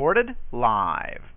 Recorded live.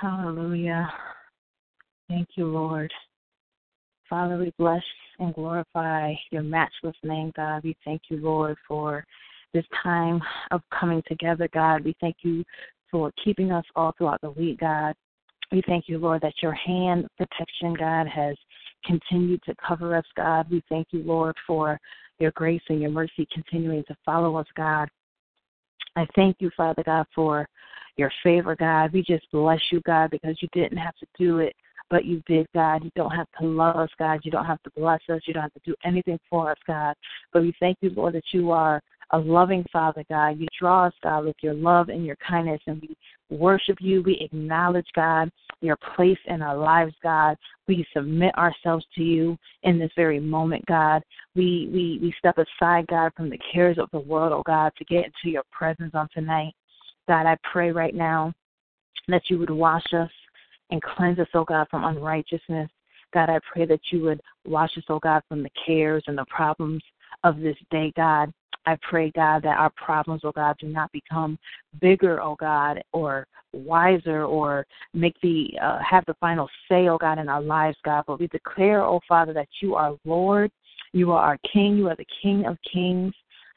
Hallelujah. Thank you, Lord. Father, we bless and glorify your matchless name, God. We thank you, Lord, for this time of coming together, God. We thank you for keeping us all throughout the week, God. We thank you, Lord, that your hand protection, God, has continued to cover us, God. We thank you, Lord, for your grace and your mercy continuing to follow us, God. I thank you, Father God, for your favor, God. We just bless you, God, because you didn't have to do it, but you did, God. You don't have to love us, God. You don't have to bless us. You don't have to do anything for us, God. But we thank you, Lord, that you are a loving Father, God. You draw us, God, with your love and your kindness, and we worship you. We acknowledge, God, your place in our lives, God. We submit ourselves to you in this very moment, God. We we we step aside, God, from the cares of the world, oh God, to get into your presence on tonight. God, I pray right now that you would wash us and cleanse us, oh God, from unrighteousness. God, I pray that you would wash us, oh God, from the cares and the problems of this day, God. I pray, God, that our problems, oh God, do not become bigger, oh God, or wiser or make the uh, have the final say, oh God, in our lives, God. But we declare, oh Father, that you are Lord, you are our King, you are the King of Kings.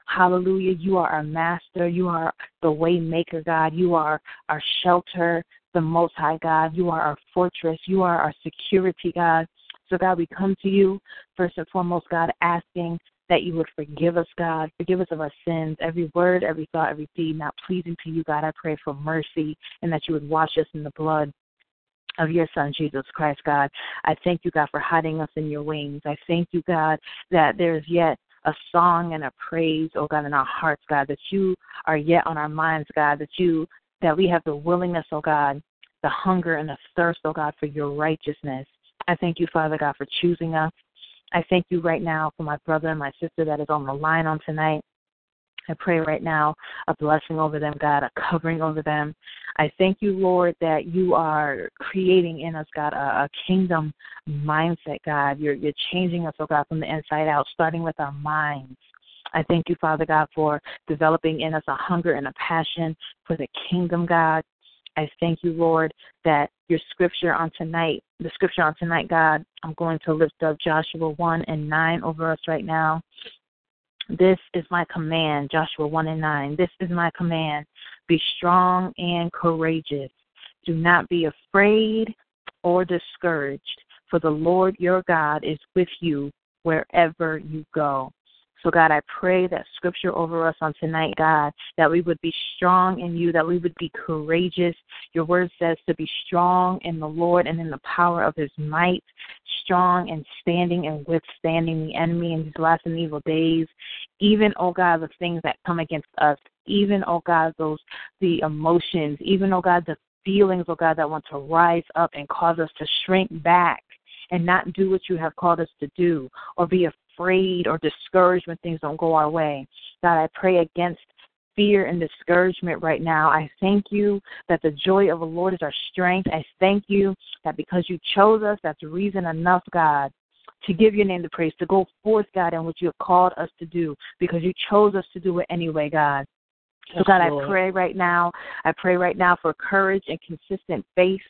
Hallelujah. You are our master. You are the way maker, God. You are our shelter, the most high God. You are our fortress. You are our security, God. So, God, we come to you first and foremost, God, asking that you would forgive us, God. Forgive us of our sins, every word, every thought, every deed not pleasing to you, God. I pray for mercy and that you would wash us in the blood of your Son, Jesus Christ, God. I thank you, God, for hiding us in your wings. I thank you, God, that there's yet a song and a praise, oh God, in our hearts, God, that you are yet on our minds, God, that you that we have the willingness, oh God, the hunger and the thirst, oh God, for your righteousness. I thank you, Father God, for choosing us. I thank you right now for my brother and my sister that is on the line on tonight. I pray right now a blessing over them, God, a covering over them. I thank you, Lord, that you are creating in us, God, a, a kingdom mindset, God. You're, you're changing us, oh God, from the inside out, starting with our minds. I thank you, Father God, for developing in us a hunger and a passion for the kingdom, God. I thank you, Lord, that your scripture on tonight, the scripture on tonight, God, I'm going to lift up Joshua 1 and 9 over us right now. This is my command, Joshua 1 and 9. This is my command. Be strong and courageous. Do not be afraid or discouraged, for the Lord your God is with you wherever you go. So, God, I pray that scripture over us on tonight, God, that we would be strong in you, that we would be courageous. Your word says to be strong in the Lord and in the power of his might, strong and standing and withstanding the enemy in these last and evil days. Even, oh God, the things that come against us, even, oh God, those, the emotions, even, oh God, the feelings, oh God, that want to rise up and cause us to shrink back and not do what you have called us to do or be afraid or discouraged when things don't go our way. God, I pray against fear and discouragement right now. I thank you that the joy of the Lord is our strength. I thank you that because you chose us, that's reason enough, God, to give your name the praise, to go forth, God, in what you have called us to do, because you chose us to do it anyway, God. So, God, I pray right now, I pray right now for courage and consistent faith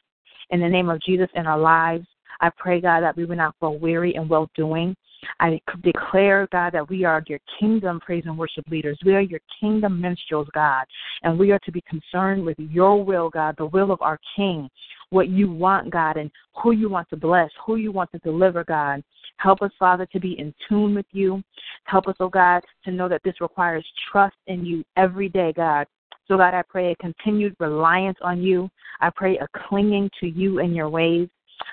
in the name of Jesus in our lives. I pray, God, that we will not grow weary in well doing. I declare, God, that we are your kingdom praise and worship leaders. We are your kingdom minstrels, God. And we are to be concerned with your will, God, the will of our King, what you want, God, and who you want to bless, who you want to deliver, God. Help us, Father, to be in tune with you. Help us, oh God, to know that this requires trust in you every day, God. So, God, I pray a continued reliance on you. I pray a clinging to you and your ways.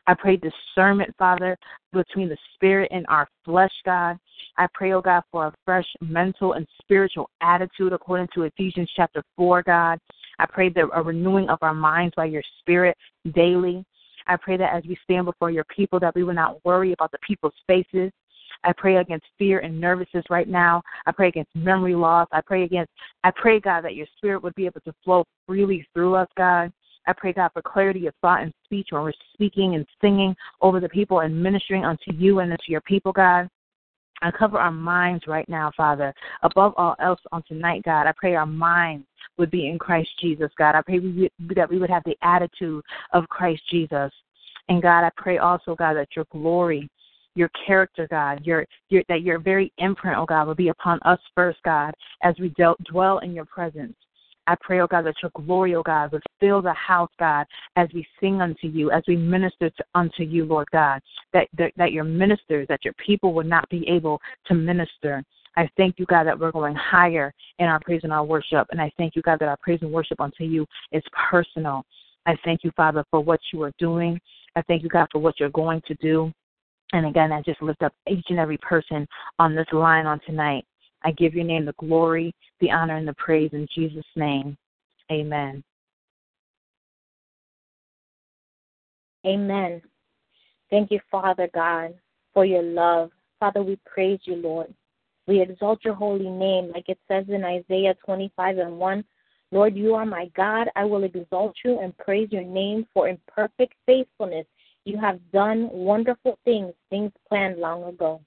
I pray discernment, Father, between the spirit and our flesh, God. I pray, oh God, for a fresh mental and spiritual attitude according to Ephesians chapter 4, God. I pray that a renewing of our minds by your spirit daily. I pray that as we stand before your people, that we will not worry about the people's faces. I pray against fear and nervousness right now. I pray against memory loss. I pray against, I pray, God, that your spirit would be able to flow freely through us, God. I pray, God, for clarity of thought and speech when we're speaking and singing over the people and ministering unto you and unto your people, God. I cover our minds right now, Father. Above all else on tonight, God, I pray our minds would be in Christ Jesus, God. I pray we, that we would have the attitude of Christ Jesus. And God, I pray also, God, that your glory, your character, God, your, your that your very imprint, oh God, will be upon us first, God, as we dwell in your presence. I pray, oh God, that your glory, oh God, would fill the house, God, as we sing unto you, as we minister to, unto you, Lord God, that, that, that your ministers, that your people would not be able to minister. I thank you, God, that we're going higher in our praise and our worship. And I thank you, God, that our praise and worship unto you is personal. I thank you, Father, for what you are doing. I thank you, God, for what you're going to do. And again, I just lift up each and every person on this line on tonight. I give your name the glory, the honor, and the praise in Jesus' name. Amen. Amen. Thank you, Father God, for your love. Father, we praise you, Lord. We exalt your holy name, like it says in Isaiah 25 and 1. Lord, you are my God. I will exalt you and praise your name, for in perfect faithfulness You have done wonderful things, things planned long ago.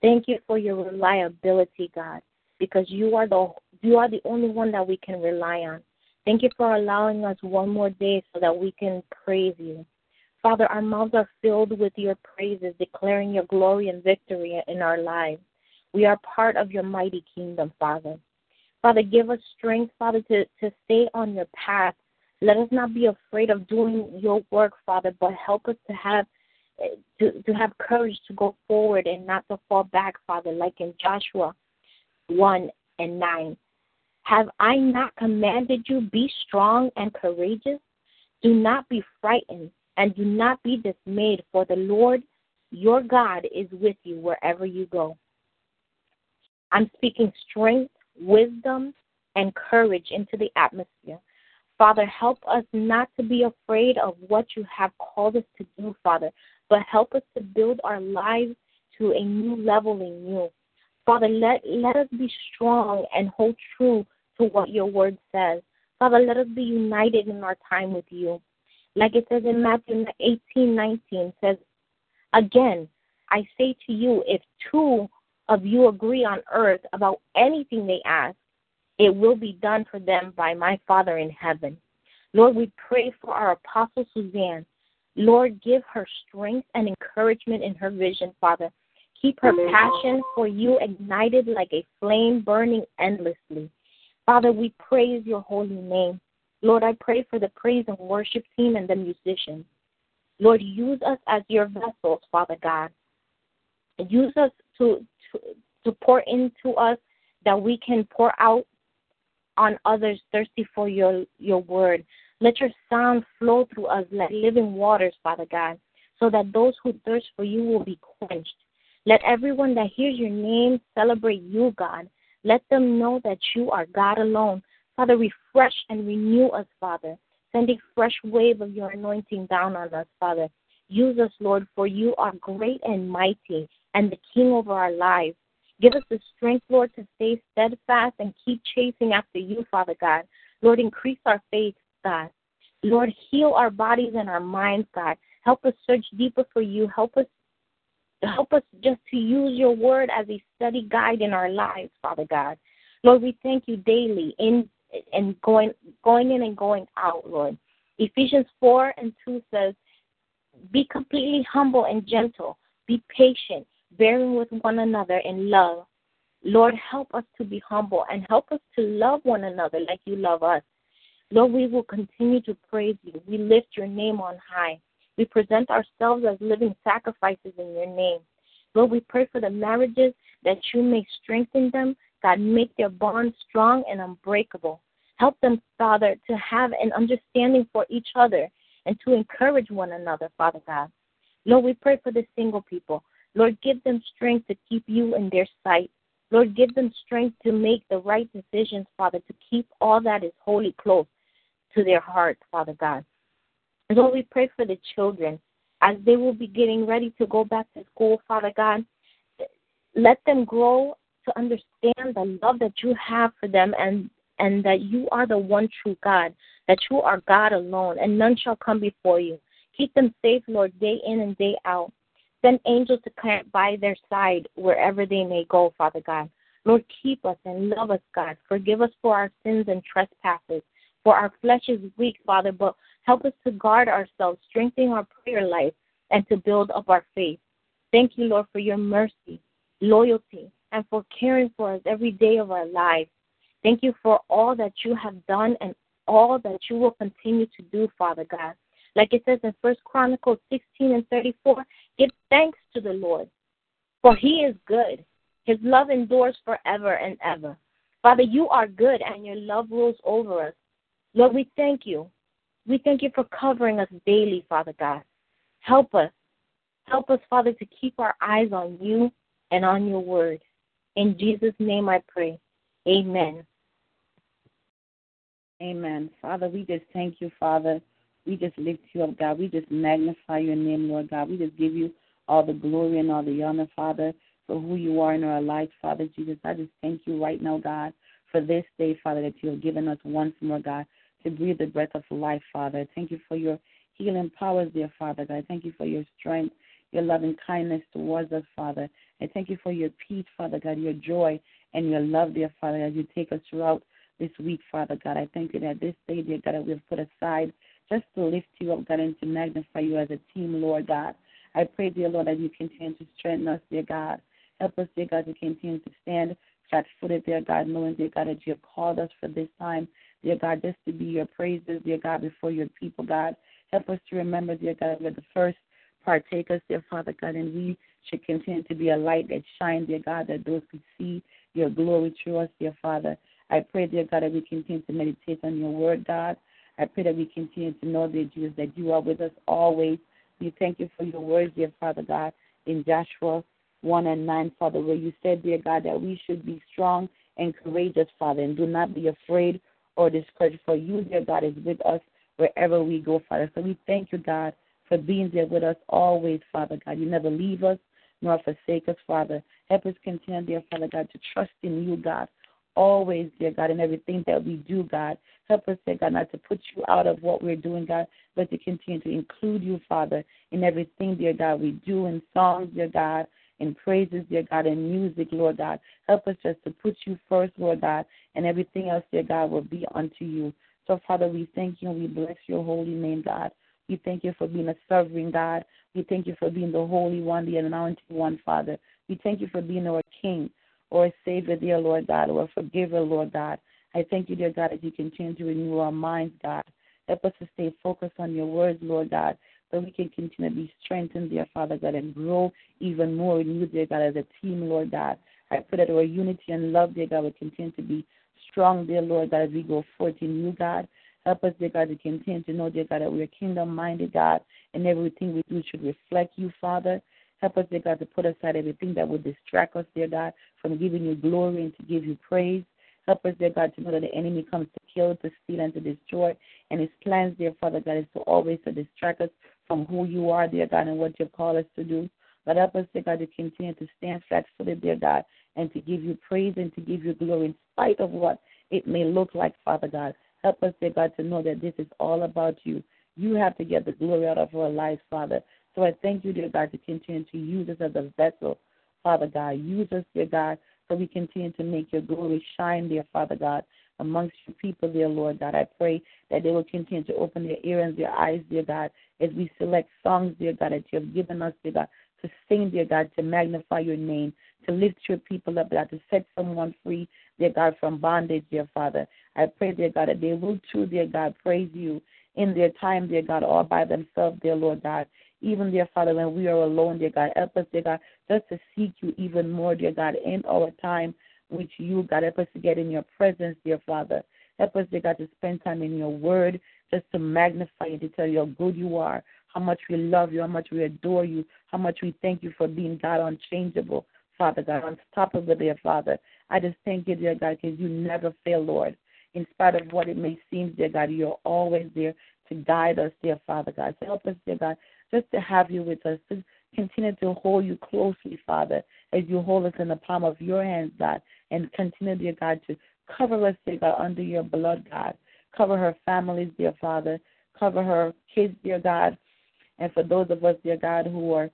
Thank you for your reliability, God, because you are the you are the only one that we can rely on. Thank you for allowing us one more day so that we can praise you. Father, our mouths are filled with your praises, declaring your glory and victory in our lives. We are part of your mighty kingdom, Father. Father, give us strength, Father, to, to stay on your path. Let us not be afraid of doing your work, Father, but help us to have to, to have courage to go forward and not to fall back, Father, like in Joshua 1 and 9. Have I not commanded you, be strong and courageous? Do not be frightened and do not be dismayed, for the Lord your God is with you wherever you go. I'm speaking strength, wisdom, and courage into the atmosphere. Father, help us not to be afraid of what you have called us to do, Father, but help us to build our lives to a new level in you. Father, let, let us be strong and hold true to what your word says. Father, let us be united in our time with you. Like it says in Matthew 18 19, says, Again, I say to you, if two of you agree on earth about anything they ask, it will be done for them by my Father in heaven. Lord, we pray for our Apostle Suzanne. Lord, give her strength and encouragement in her vision, Father. Keep her passion for you ignited like a flame burning endlessly. Father, we praise your holy name. Lord, I pray for the praise and worship team and the musicians. Lord, use us as your vessels, Father God. Use us to, to, to pour into us that we can pour out on others thirsty for your, your word. Let your sound flow through us like living waters, Father God, so that those who thirst for you will be quenched. Let everyone that hears your name celebrate you, God. Let them know that you are God alone. Father, refresh and renew us, Father. Send a fresh wave of your anointing down on us, Father. Use us, Lord, for you are great and mighty and the King over our lives. Give us the strength, Lord, to stay steadfast and keep chasing after you, Father God. Lord, increase our faith, God. Lord, heal our bodies and our minds, God. Help us search deeper for you. Help us help us just to use your word as a study guide in our lives, Father God. Lord, we thank you daily in and going going in and going out, Lord. Ephesians four and two says, Be completely humble and gentle, be patient, bearing with one another in love. Lord, help us to be humble and help us to love one another like you love us. Lord, we will continue to praise you. We lift your name on high. We present ourselves as living sacrifices in your name. Lord, we pray for the marriages that you may strengthen them. God, make their bond strong and unbreakable. Help them, Father, to have an understanding for each other and to encourage one another, Father God. Lord, we pray for the single people. Lord, give them strength to keep you in their sight. Lord, give them strength to make the right decisions, Father, to keep all that is holy close to their hearts, Father God. Lord, we pray for the children as they will be getting ready to go back to school, Father God. Let them grow to understand the love that you have for them and and that you are the one true God, that you are God alone, and none shall come before you. Keep them safe, Lord, day in and day out. Send angels to camp by their side wherever they may go, Father God. Lord, keep us and love us, God. Forgive us for our sins and trespasses. For our flesh is weak, Father, but help us to guard ourselves, strengthen our prayer life, and to build up our faith. Thank you, Lord, for your mercy, loyalty, and for caring for us every day of our lives. Thank you for all that you have done and all that you will continue to do, Father God. Like it says in First Chronicles 16 and 34, give thanks to the Lord, for he is good. His love endures forever and ever. Father, you are good and your love rules over us. Lord, we thank you. We thank you for covering us daily, Father God. Help us. Help us, Father, to keep our eyes on you and on your word. In Jesus' name I pray. Amen. Amen. Father, we just thank you, Father we just lift you up, God. We just magnify your name, Lord God. We just give you all the glory and all the honor, Father, for who you are in our lives, Father Jesus. I just thank you right now, God, for this day, Father, that you have given us once more, God, to breathe the breath of life, Father. Thank you for your healing powers, dear Father God. I thank you for your strength, your loving kindness towards us, Father. I thank you for your peace, Father God, your joy and your love, dear Father, as you take us throughout this week, Father God. I thank you that this day, dear God, that we've put aside just to lift you up, God, and to magnify you as a team, Lord God. I pray, dear Lord, that you continue to strengthen us, dear God. Help us, dear God, to continue to stand flat footed, dear God, knowing, dear God, that you have called us for this time, dear God, just to be your praises, dear God, before your people, God. Help us to remember, dear God, we're the first partakers, dear Father God, and we should continue to be a light that shines, dear God, that those could see your glory through us, dear Father. I pray, dear God, that we continue to meditate on your word, God. I pray that we continue to know, dear Jesus, that you are with us always. We thank you for your words, dear Father God, in Joshua 1 and 9, Father, where you said, dear God, that we should be strong and courageous, Father, and do not be afraid or discouraged, for you, dear God, is with us wherever we go, Father. So we thank you, God, for being there with us always, Father God. You never leave us nor forsake us, Father. Help us continue, dear Father God, to trust in you, God, always, dear God, in everything that we do, God. Help us, dear God, not to put you out of what we're doing, God, but to continue to include you, Father, in everything, dear God, we do in songs, dear God, in praises, dear God, in music, Lord God. Help us just to put you first, Lord God, and everything else, dear God, will be unto you. So, Father, we thank you and we bless your holy name, God. We thank you for being a sovereign God. We thank you for being the Holy One, the Anointed One, Father. We thank you for being our King or Savior, dear Lord God, or a Forgiver, Lord God. I thank you, dear God, as you continue to renew our minds, God. Help us to stay focused on your words, Lord God, so we can continue to be strengthened, dear Father God, and grow even more in you, dear God, as a team, Lord God. I pray that our unity and love, dear God, will continue to be strong, dear Lord God, as we go forth in you, God. Help us, dear God, to continue to know, dear God, that we are kingdom minded, God, and everything we do should reflect you, Father. Help us, dear God, to put aside everything that would distract us, dear God, from giving you glory and to give you praise. Help us, dear God, to know that the enemy comes to kill, to steal, and to destroy. And his plans, dear Father God, is to always to distract us from who you are, dear God, and what you've called us to do. But help us, dear God, to continue to stand flat footed, dear God, and to give you praise and to give you glory in spite of what it may look like, Father God. Help us, dear God, to know that this is all about you. You have to get the glory out of our lives, Father. So I thank you, dear God, to continue to use us as a vessel, Father God. Use us, dear God, so we continue to make your glory shine, dear Father God, amongst your people, dear Lord God. I pray that they will continue to open their ears and their eyes, dear God, as we select songs, dear God, that you have given us, dear God, to sing, dear God, to magnify your name, to lift your people up, God, to set someone free, dear God, from bondage, dear Father. I pray, dear God, that they will too, dear God, praise you in their time, dear God, all by themselves, dear Lord God. Even, dear Father, when we are alone, dear God, help us, dear God, just to seek you even more, dear God, in our time with you, God. Help us to get in your presence, dear Father. Help us, dear God, to spend time in your word, just to magnify you, to tell you how good you are, how much we love you, how much we adore you, how much we thank you for being God unchangeable, Father God, unstoppable, dear Father. I just thank you, dear God, because you never fail, Lord. In spite of what it may seem, dear God, you're always there to guide us, dear Father God. So help us, dear God, just to have you with us, to continue to hold you closely, Father, as you hold us in the palm of your hands, God, and continue, dear God, to cover us, dear God, under your blood, God. Cover her families, dear Father. Cover her kids, dear God. And for those of us, dear God, who are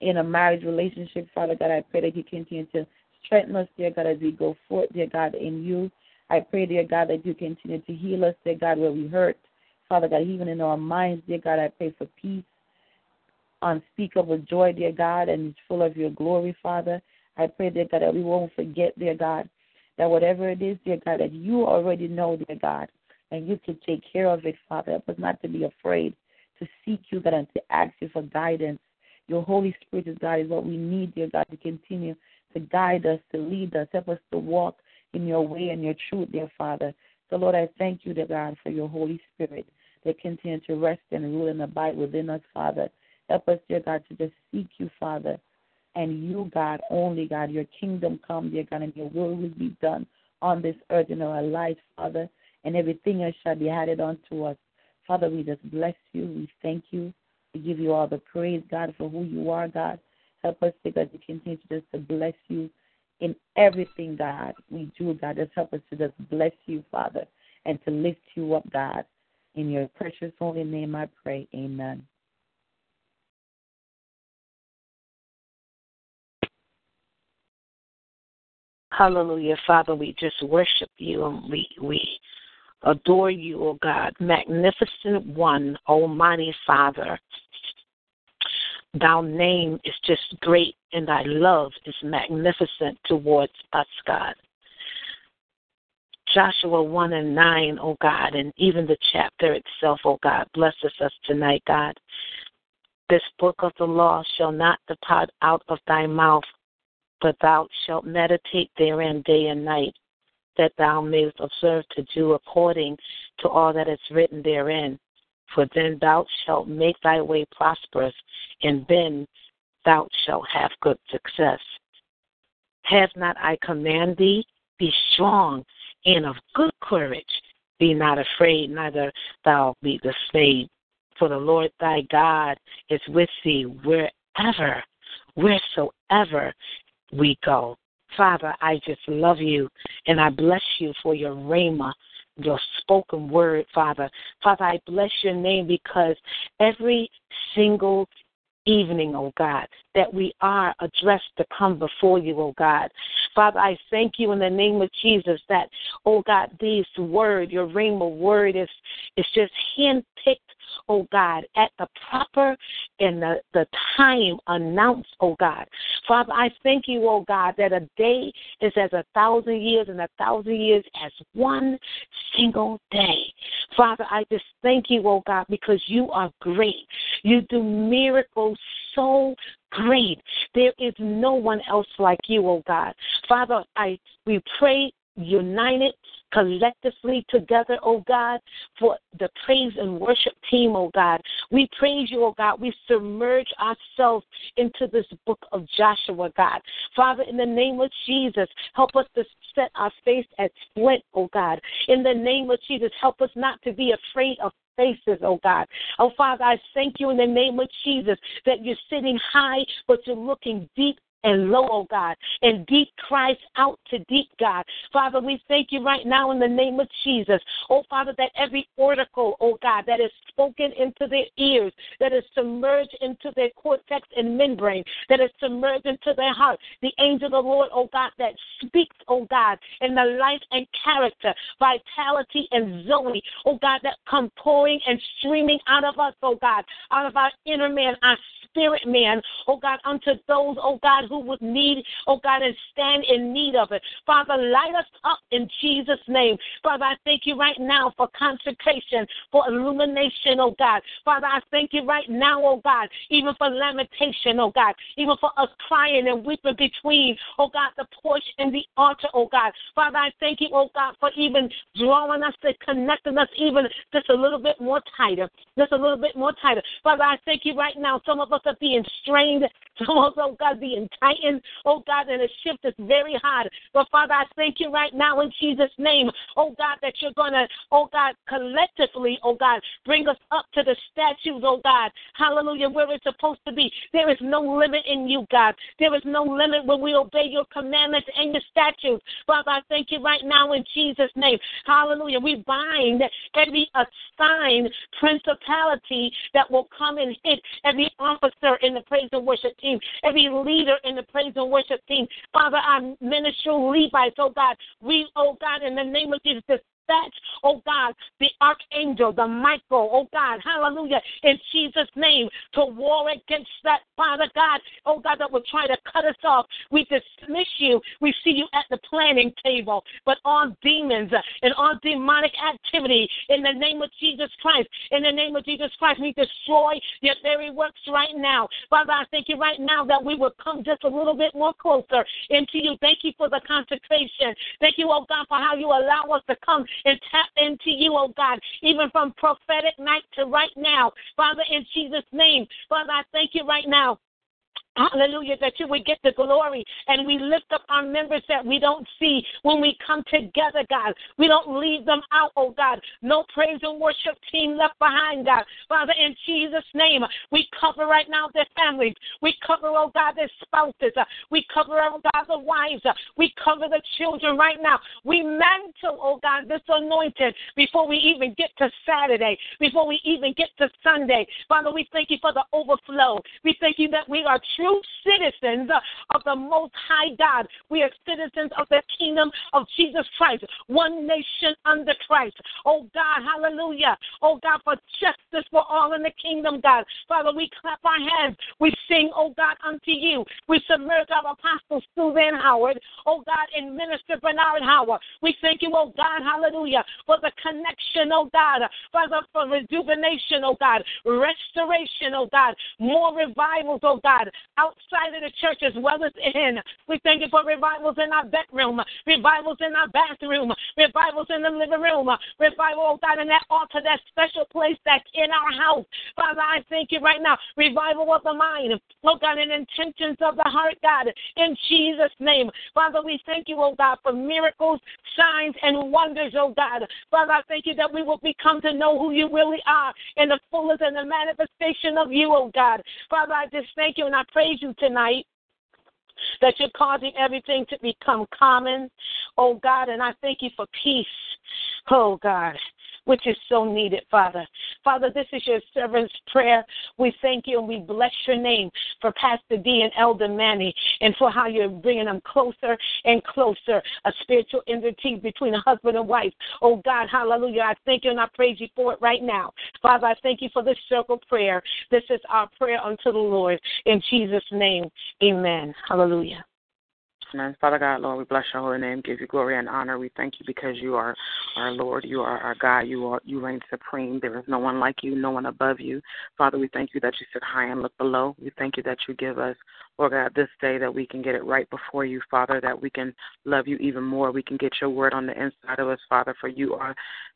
in a marriage relationship, Father God, I pray that you continue to strengthen us, dear God, as we go forth, dear God, in you. I pray, dear God, that you continue to heal us, dear God, where we hurt. Father God, even in our minds, dear God, I pray for peace, unspeakable joy, dear God, and it's full of your glory, Father. I pray, dear God, that we won't forget, dear God, that whatever it is, dear God, that you already know, dear God, and you can take care of it, Father. Help us not to be afraid to seek you, God, and to ask you for guidance. Your Holy Spirit, is God, is what we need, dear God, to continue to guide us, to lead us, help us to walk in your way and your truth, dear Father. So, Lord, I thank you, dear God, for your Holy Spirit that continue to rest and rule and abide within us, Father. Help us, dear God, to just seek you, Father, and you, God, only, God, your kingdom come, dear God, and your will will be done on this earth in our lives, Father, and everything else shall be added unto us. Father, we just bless you. We thank you. We give you all the praise, God, for who you are, God. Help us, dear God, to continue to just to bless you in everything, God, we do, God. Just help us to just bless you, Father, and to lift you up, God. In your precious holy name I pray. Amen. Hallelujah. Father, we just worship you and we, we adore you, O God. Magnificent one, Almighty Father. Thou name is just great and thy love is magnificent towards us, God. Joshua 1 and 9, O God, and even the chapter itself, O God, blesses us tonight, God. This book of the law shall not depart out of thy mouth, but thou shalt meditate therein day and night, that thou mayest observe to do according to all that is written therein. For then thou shalt make thy way prosperous, and then thou shalt have good success. Have not I commanded thee? Be strong and of good courage. Be not afraid, neither thou be dismayed. For the Lord thy God is with thee wherever, wheresoever we go. Father, I just love you and I bless you for your rhema, your spoken word, Father. Father, I bless your name because every single evening, oh God, that we are addressed to come before you, oh God. Father, I thank you in the name of Jesus that, oh God, this word, your rhema word is is just handpicked oh God, at the proper and the, the time announced, oh God. Father, I thank you, oh God, that a day is as a thousand years and a thousand years as one single day. Father, I just thank you, oh God, because you are great. You do miracles so great. There is no one else like you, oh God. Father, I we pray united collectively together, oh God, for the praise and worship team, oh God. We praise you, oh God. We submerge ourselves into this book of Joshua, God. Father, in the name of Jesus, help us to set our face as flint, oh God. In the name of Jesus, help us not to be afraid of faces, oh God. Oh Father, I thank you in the name of Jesus that you're sitting high, but you're looking deep and low, oh God, and deep cries out to deep, God. Father, we thank you right now in the name of Jesus. Oh, Father, that every article, oh God, that is spoken into their ears, that is submerged into their cortex and membrane, that is submerged into their heart, the angel of the Lord, oh God, that speaks, oh God, in the life and character, vitality and Zoe, oh God, that come pouring and streaming out of us, oh God, out of our inner man, our spirit man, oh God, unto those, oh God, who would need, oh God, and stand in need of it. Father, light us up in Jesus' name. Father, I thank you right now for consecration, for illumination, oh God. Father, I thank you right now, oh God, even for lamentation, oh God, even for us crying and weeping between, oh God, the porch and the altar, oh God. Father, I thank you, oh God, for even drawing us and connecting us even just a little bit more tighter, just a little bit more tighter. Father, I thank you right now. Some of us are being strained, of us, oh, oh God, being tightened, oh God, and a shift is very hard. But Father, I thank you right now in Jesus' name, oh God, that you're going to, oh God, collectively, oh God, bring us up to the statues, oh God, hallelujah, where it's supposed to be. There is no limit in you, God. There is no limit when we obey your commandments and your statutes. Father, I thank you right now in Jesus' name, hallelujah. We bind every assigned principality that will come and hit every officer in the praise and worship team, every leader in the praise and worship team. Father, our ministerial Levites, oh God, we, oh God, in the name of Jesus, dispatch, oh God, the archangel, the Michael, oh God, hallelujah, in Jesus' name, to war against that, Father God, oh God, that will try to cut us off. We dismiss you. We see you at the planning table, but on demons and on demonic activity, in the name of Jesus Christ, in the name of Jesus Christ, we destroy your very works right now. Father, I thank you right now that we will come just a little bit more closer into you. Thank you for the consecration. Thank you, oh God, for how you allow us to come and tap into you, oh God, even from prophetic night to right now. Father, in Jesus' name, Father, I thank you right now Hallelujah, that you would get the glory. And we lift up our members that we don't see when we come together, God. We don't leave them out, oh God. No praise and worship team left behind, God. Father, in Jesus' name, we cover right now their families. We cover, oh God, their spouses. We cover, oh God, the wives. We cover the children right now. We mantle, oh God, this anointing before we even get to Saturday, before we even get to Sunday. Father, we thank you for the overflow. We thank you that we are true citizens of the Most High God. We are citizens of the kingdom of Jesus Christ, one nation under Christ. Oh God, hallelujah. Oh God, for justice for all in the kingdom, God. Father, we clap our hands. We sing, oh God, unto you. We submerge our apostles, Suzanne Howard, oh God, and Minister Bernard Howard. We thank you, oh God, hallelujah, for the connection, oh God, Father, for rejuvenation, oh God, restoration, oh God, more revivals, oh God, outside of the church as well as in. We thank you for revivals in our bedroom, revivals in our bathroom, revivals in the living room, revival, oh God, in that altar, that special place that's in our house. Father, I thank you right now. Revival of the mind, oh God, and intentions of the heart, God, in Jesus' name. Father, we thank you, oh God, for miracles, signs, and wonders, oh God. Father, I thank you that we will become to know who you really are in the fullness and the manifestation of you, oh God. Father, I just thank you and I praise you tonight that you're causing everything to become common, oh God, and I thank you for peace, oh God which is so needed, Father. Father, this is your servant's prayer. We thank you and we bless your name for Pastor D and Elder Manny and for how you're bringing them closer and closer, a spiritual intimacy between a husband and wife. Oh God, hallelujah. I thank you and I praise you for it right now. Father, I thank you for this circle prayer. This is our prayer unto the Lord. In Jesus' name, amen. Hallelujah. Father God, Lord, we bless your holy name, give you glory and honor. We thank you because you are our Lord, you are our God, you are you reign supreme. There is no one like you, no one above you. Father, we thank you that you sit high and look below. We thank you that you give us, Lord God, this day that we can get it right before you, Father, that we can love you even more. We can get your word on the inside of us, Father, for you are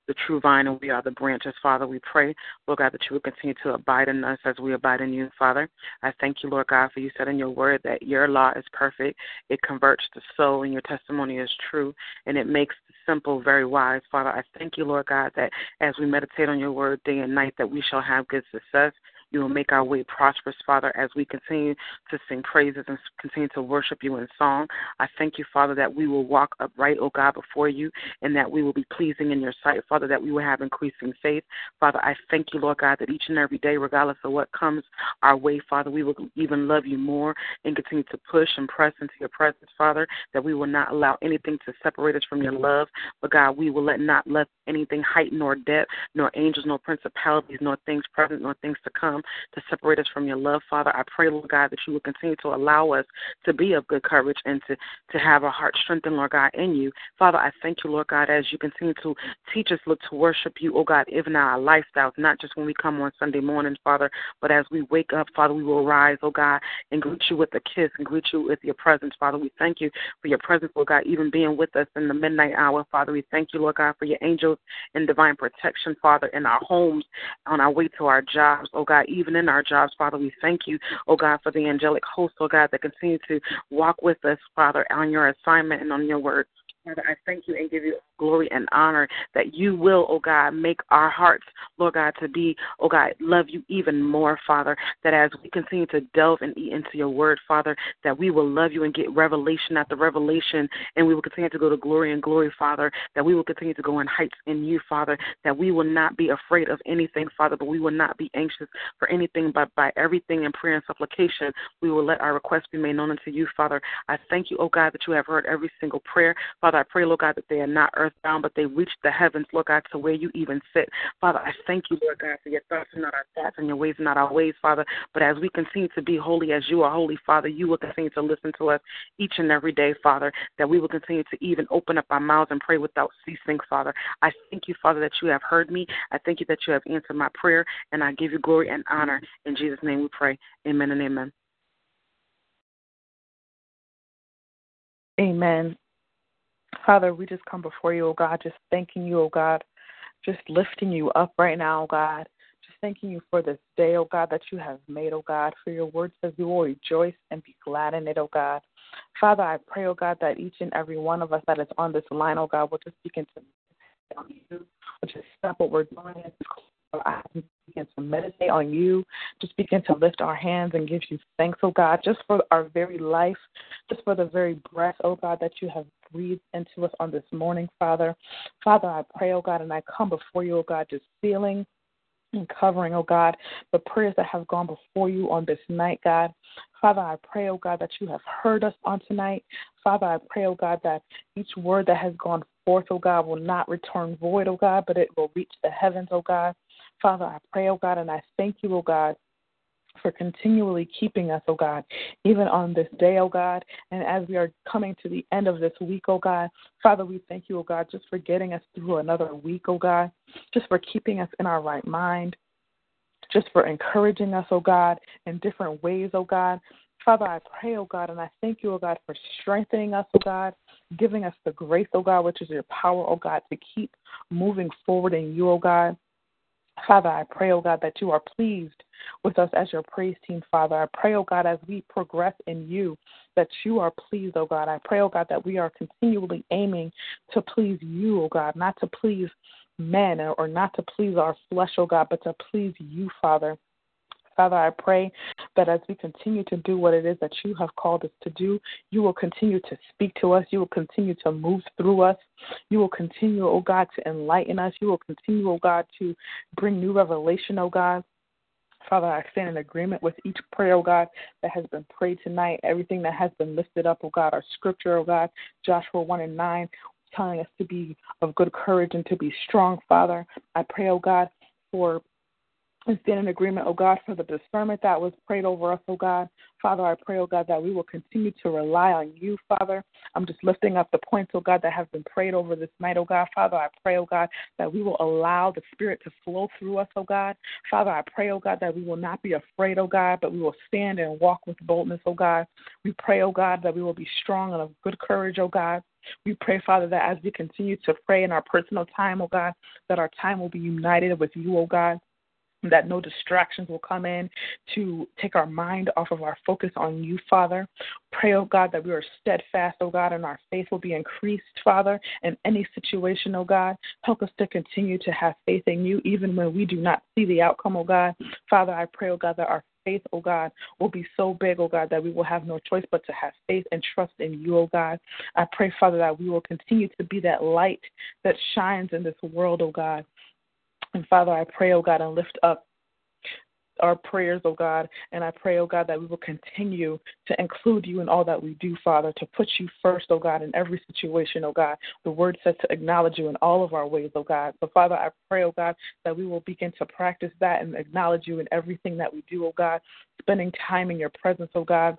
the true vine and we are the branches, Father. We pray, Lord God, that you will continue to abide in us as we abide in you, Father. I thank you, Lord God, for you said in your word that your law is perfect. It converts the soul and your testimony is true and it makes the simple very wise. Father, I thank you, Lord God, that as we meditate on your word day and night that we shall have good success you will make our way prosperous, Father, as we continue to sing praises and continue to worship you in song. I thank you, Father, that we will walk upright, O God, before you, and that we will be pleasing in your sight, Father, that we will have increasing faith. Father, I thank you, Lord God, that each and every day, regardless of what comes our way, Father, we will even love you more and continue to push and press into your presence, Father, that we will not allow anything to separate us from your love. But God, we will let not let anything heighten nor depth, nor angels, nor principalities, nor things present, nor things to come to separate us from your love, Father. I pray, Lord God, that you will continue to allow us to be of good courage and to, to have our heart strengthened, Lord God, in you. Father, I thank you, Lord God, as you continue to teach us, look to worship you, oh God, even our lifestyles, not just when we come on Sunday morning, Father, but as we wake up, Father, we will rise, oh God, and greet you with a kiss and greet you with your presence, Father. We thank you for your presence, Lord God, even being with us in the midnight hour, Father. We thank you, Lord God, for your angels and divine protection, Father, in our homes, on our way to our jobs, oh God, even in our jobs, Father. We thank you, oh God, for the angelic host, oh God, that continue to walk with us, Father, on your assignment and on your word. Father, I thank you and give you glory and honor that you will, oh God, make our hearts, Lord God, to be, oh God, love you even more, Father. That as we continue to delve and eat into your word, Father, that we will love you and get revelation after revelation, and we will continue to go to glory and glory, Father. That we will continue to go in heights in you, Father. That we will not be afraid of anything, Father, but we will not be anxious for anything, but by everything in prayer and supplication, we will let our requests be made known unto you, Father. I thank you, oh God, that you have heard every single prayer. Father, I pray, Lord God, that they are not earth earthbound, but they reach the heavens, Lord God, to where you even sit. Father, I thank you, Lord God, for your thoughts are not our thoughts and your ways are not our ways, Father. But as we continue to be holy as you are holy, Father, you will continue to listen to us each and every day, Father, that we will continue to even open up our mouths and pray without ceasing, Father. I thank you, Father, that you have heard me. I thank you that you have answered my prayer, and I give you glory and honor. In Jesus' name we pray. Amen and amen. Amen. Father, we just come before you, oh God, just thanking you, oh God, just lifting you up right now, oh God, just thanking you for this day, oh God, that you have made, oh God. For your word says we will rejoice and be glad in it, oh God. Father, I pray, oh God, that each and every one of us that is on this line, oh God, will just begin to on you, will just stop what we're doing and begin to meditate on you. Just begin to lift our hands and give you thanks, oh God, just for our very life, just for the very breath, oh God, that you have breathed into us on this morning, Father. Father, I pray, oh God, and I come before you, oh God, just feeling and covering, oh God, the prayers that have gone before you on this night, God. Father, I pray, oh God, that you have heard us on tonight. Father, I pray, oh God, that each word that has gone forth, oh God, will not return void, oh God, but it will reach the heavens, oh God. Father, I pray, oh God, and I thank you, oh God, for continually keeping us, oh God, even on this day, oh God. And as we are coming to the end of this week, oh God, Father, we thank you, oh God, just for getting us through another week, oh God, just for keeping us in our right mind, just for encouraging us, oh God, in different ways, oh God. Father, I pray, oh God, and I thank you, oh God, for strengthening us, oh God, giving us the grace, oh God, which is your power, oh God, to keep moving forward in you, oh God. Father, I pray, oh God, that you are pleased with us as your praise team, Father. I pray, oh God, as we progress in you, that you are pleased, oh God. I pray, oh God, that we are continually aiming to please you, oh God, not to please men or not to please our flesh, oh God, but to please you, Father. Father, I pray that as we continue to do what it is that you have called us to do, you will continue to speak to us. You will continue to move through us. You will continue, oh God, to enlighten us. You will continue, oh God, to bring new revelation, oh God. Father, I stand in agreement with each prayer, oh God, that has been prayed tonight, everything that has been lifted up, oh God, our scripture, oh God, Joshua 1 and 9, telling us to be of good courage and to be strong, Father. I pray, oh God, for and stand in agreement, oh God, for the discernment that was prayed over us, oh God. Father, I pray, oh God, that we will continue to rely on you, Father. I'm just lifting up the points, oh God, that have been prayed over this night, oh God. Father, I pray, oh God, that we will allow the Spirit to flow through us, oh God. Father, I pray, oh God, that we will not be afraid, oh God, but we will stand and walk with boldness, oh God. We pray, oh God, that we will be strong and of good courage, oh God. We pray, Father, that as we continue to pray in our personal time, oh God, that our time will be united with you, oh God that no distractions will come in to take our mind off of our focus on you, Father. Pray, oh God, that we are steadfast, oh God, and our faith will be increased, Father, in any situation, oh God. Help us to continue to have faith in you, even when we do not see the outcome, oh God. Father, I pray, oh God, that our faith, oh God, will be so big, oh God, that we will have no choice but to have faith and trust in you, oh God. I pray, Father, that we will continue to be that light that shines in this world, oh God. And Father, I pray, oh God, and lift up our prayers, oh God. And I pray, oh God, that we will continue to include you in all that we do, Father, to put you first, oh God, in every situation, oh God. The word says to acknowledge you in all of our ways, oh God. So, Father, I pray, oh God, that we will begin to practice that and acknowledge you in everything that we do, oh God. Spending time in your presence, oh God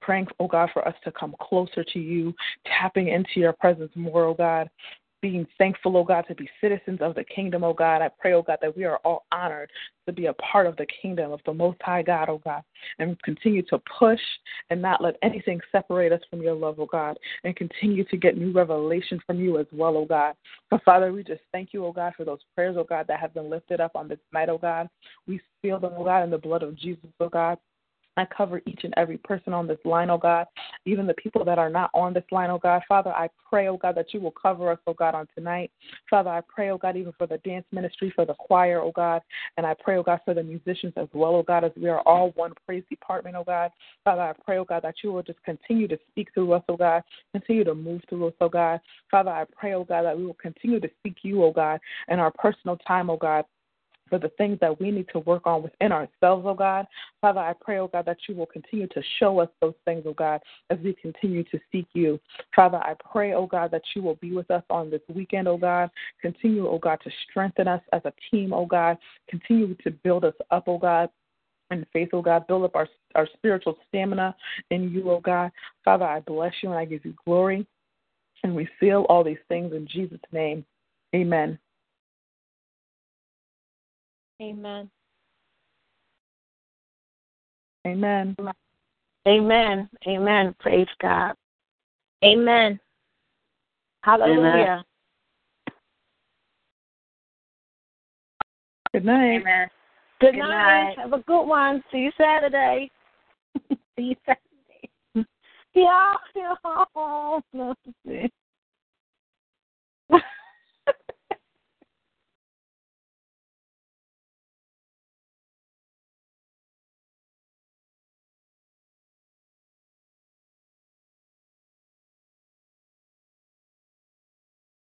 praying, oh God, for us to come closer to you, tapping into your presence more, oh God, being thankful, oh God, to be citizens of the kingdom, oh God. I pray, oh God, that we are all honored to be a part of the kingdom of the Most High God, oh God, and continue to push and not let anything separate us from your love, oh God, and continue to get new revelation from you as well, oh God. So, Father, we just thank you, oh God, for those prayers, oh God, that have been lifted up on this night, oh God. We seal them, oh God, in the blood of Jesus, oh God. I cover each and every person on this line, oh God, even the people that are not on this line, oh God. Father, I pray, oh God, that you will cover us, oh God, on tonight. Father, I pray, oh God, even for the dance ministry, for the choir, oh God, and I pray, oh God, for the musicians as well, oh God, as we are all one praise department, oh God. Father, I pray, oh God, that you will just continue to speak through us, oh God, continue to move through us, oh God. Father, I pray, oh God, that we will continue to seek you, oh God, in our personal time, oh God for the things that we need to work on within ourselves, oh God. Father, I pray, oh God, that you will continue to show us those things, oh God, as we continue to seek you. Father, I pray, oh God, that you will be with us on this weekend, oh God. Continue, oh God, to strengthen us as a team, oh God. Continue to build us up, oh God in faith, oh God. Build up our, our spiritual stamina in you, oh God. Father, I bless you and I give you glory. And we seal all these things in Jesus' name. Amen. Amen. Amen. Amen. Amen. Praise God. Amen. Hallelujah. Good night. Amen. Good, Good night. night. Have a good one. See you Saturday. See you Saturday. yeah. yeah.